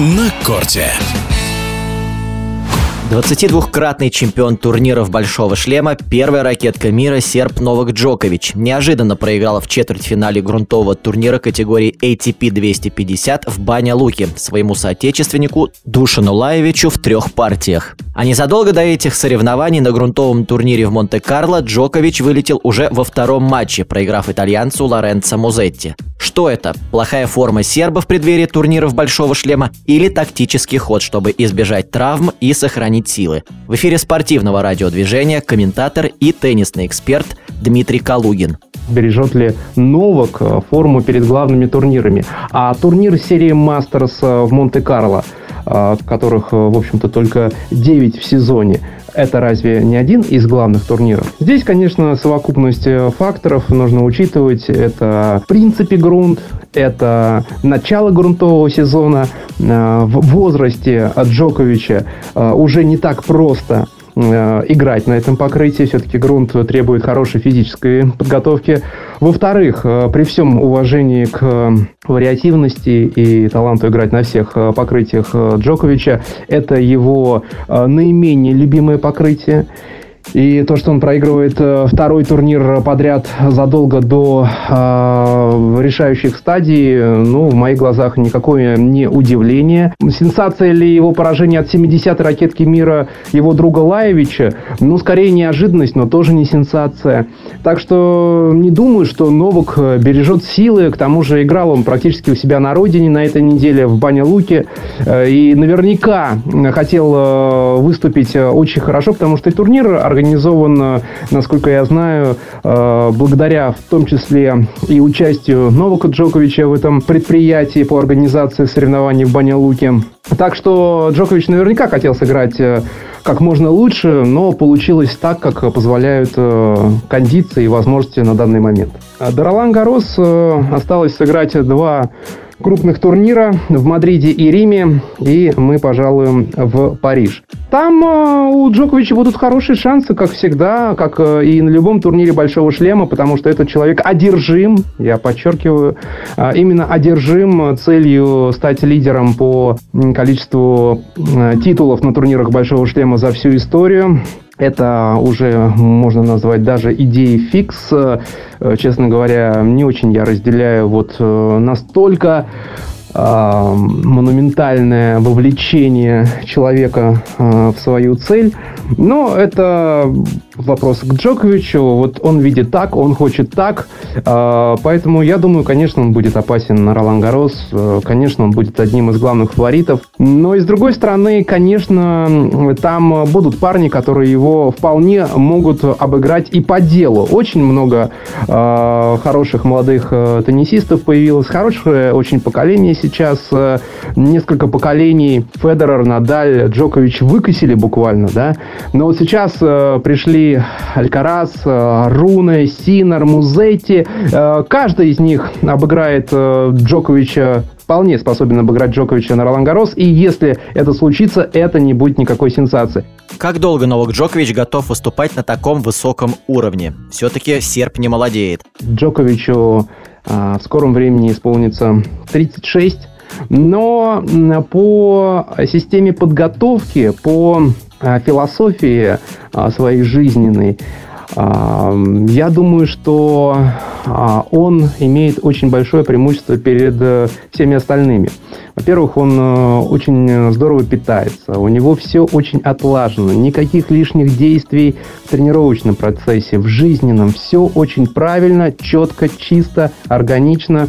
на корте. 22-кратный чемпион турниров «Большого шлема», первая ракетка мира серб Новак Джокович неожиданно проиграла в четвертьфинале грунтового турнира категории ATP 250 в Баня-Луке своему соотечественнику Душану Лаевичу в трех партиях. А незадолго до этих соревнований на грунтовом турнире в Монте-Карло Джокович вылетел уже во втором матче, проиграв итальянцу Лоренцо Музетти. Что это? Плохая форма серба в преддверии турниров «Большого шлема» или тактический ход, чтобы избежать травм и сохранить силы? В эфире спортивного радиодвижения комментатор и теннисный эксперт Дмитрий Калугин бережет ли Новак э, форму перед главными турнирами. А турнир серии Мастерс э, в Монте-Карло, э, которых, в общем-то, только 9 в сезоне, это разве не один из главных турниров? Здесь, конечно, совокупность факторов нужно учитывать. Это в принципе грунт, это начало грунтового сезона. В возрасте Джоковича уже не так просто Э, играть на этом покрытии. Все-таки грунт требует хорошей физической подготовки. Во-вторых, э, при всем уважении к э, вариативности и таланту играть на всех покрытиях Джоковича, это его наименее любимое покрытие. И то, что он проигрывает э, второй турнир подряд задолго до э, решающих стадий, ну, в моих глазах никакое не удивление. Сенсация ли его поражение от 70-й ракетки мира его друга Лаевича? Ну, скорее неожиданность, но тоже не сенсация. Так что не думаю, что Новак бережет силы. К тому же играл он практически у себя на родине на этой неделе в Баня-Луке. Э, и наверняка хотел э, выступить очень хорошо, потому что и турнир организован, насколько я знаю, э, благодаря в том числе и участию Новака Джоковича в этом предприятии по организации соревнований в Баня-Луке. Так что Джокович наверняка хотел сыграть э, как можно лучше, но получилось так, как позволяют э, кондиции и возможности на данный момент. До Ролан Гарос осталось сыграть два крупных турнира в Мадриде и Риме, и мы пожалуем в Париж. Там э, у Джоковича будут хорошие шансы, как всегда, как э, и на любом турнире Большого Шлема, потому что этот человек одержим, я подчеркиваю, э, именно одержим целью стать лидером по количеству титулов на турнирах Большого Шлема за всю историю. Это уже можно назвать даже идеей фикс. Честно говоря, не очень я разделяю вот настолько монументальное вовлечение человека в свою цель. Но это вопрос к Джоковичу. Вот он видит так, он хочет так. А, поэтому я думаю, конечно, он будет опасен на Ролан Гарос. Э, конечно, он будет одним из главных фаворитов. Но и с другой стороны, конечно, там будут парни, которые его вполне могут обыграть и по делу. Очень много а, хороших молодых э, теннисистов появилось. Хорошее очень поколение сейчас. Э, несколько поколений Федерер, Надаль, Джокович выкосили буквально, да. Но вот сейчас пришли Алькарас, э, Руне, Синер, Музетти. Э, каждый из них обыграет э, Джоковича вполне способен обыграть Джоковича на Ролан Гарос, и если это случится, это не будет никакой сенсации. Как долго Новак Джокович готов выступать на таком высоком уровне? Все-таки серп не молодеет. Джоковичу а, в скором времени исполнится 36, но по системе подготовки, по философии э, своей жизненной, э, я думаю, что он имеет очень большое преимущество перед всеми остальными. Во-первых, он очень здорово питается, у него все очень отлажено, никаких лишних действий в тренировочном процессе, в жизненном, все очень правильно, четко, чисто, органично.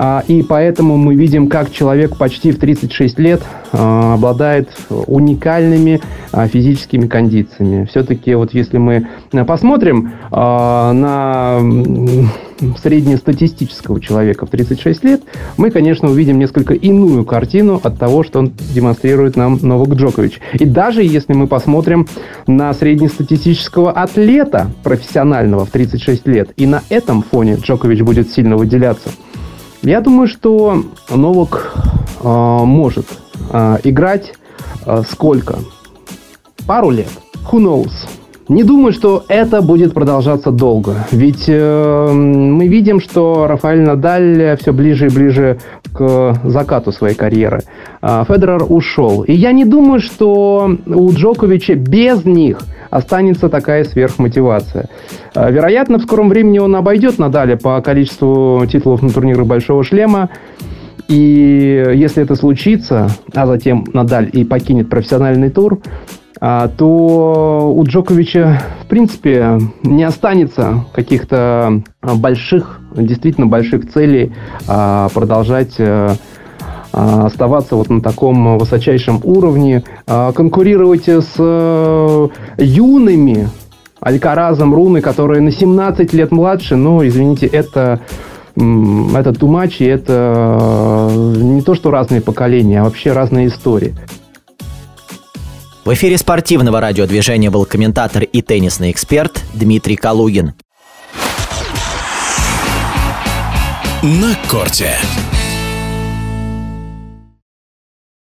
А, и поэтому мы видим, как человек почти в 36 лет а, обладает уникальными а, физическими кондициями. Все-таки вот если мы посмотрим на среднестатистического человека в 36 лет, мы, конечно, увидим несколько иную картину от того, что он демонстрирует нам Новак Джокович. И даже если мы посмотрим на среднестатистического атлета профессионального в 36 лет, и на этом фоне Джокович будет сильно выделяться – я думаю, что Новак э, может э, играть э, сколько? Пару лет. Who knows? Не думаю, что это будет продолжаться долго. Ведь э, мы видим, что Рафаэль Надаль все ближе и ближе к закату своей карьеры. А Федерер ушел. И я не думаю, что у Джоковича без них останется такая сверхмотивация. А, вероятно, в скором времени он обойдет Надаля по количеству титулов на турнирах Большого Шлема. И если это случится, а затем Надаль и покинет профессиональный тур, а, то у Джоковича, в принципе, не останется каких-то больших, действительно больших целей а, продолжать э, а, оставаться вот на таком высочайшем уровне, конкурировать с э, юными Алькаразом, Руны, которые на 17 лет младше, но, извините, это это тумач, и это э, не то, что разные поколения, а вообще разные истории. В эфире спортивного радиодвижения был комментатор и теннисный эксперт Дмитрий Калугин. На корте.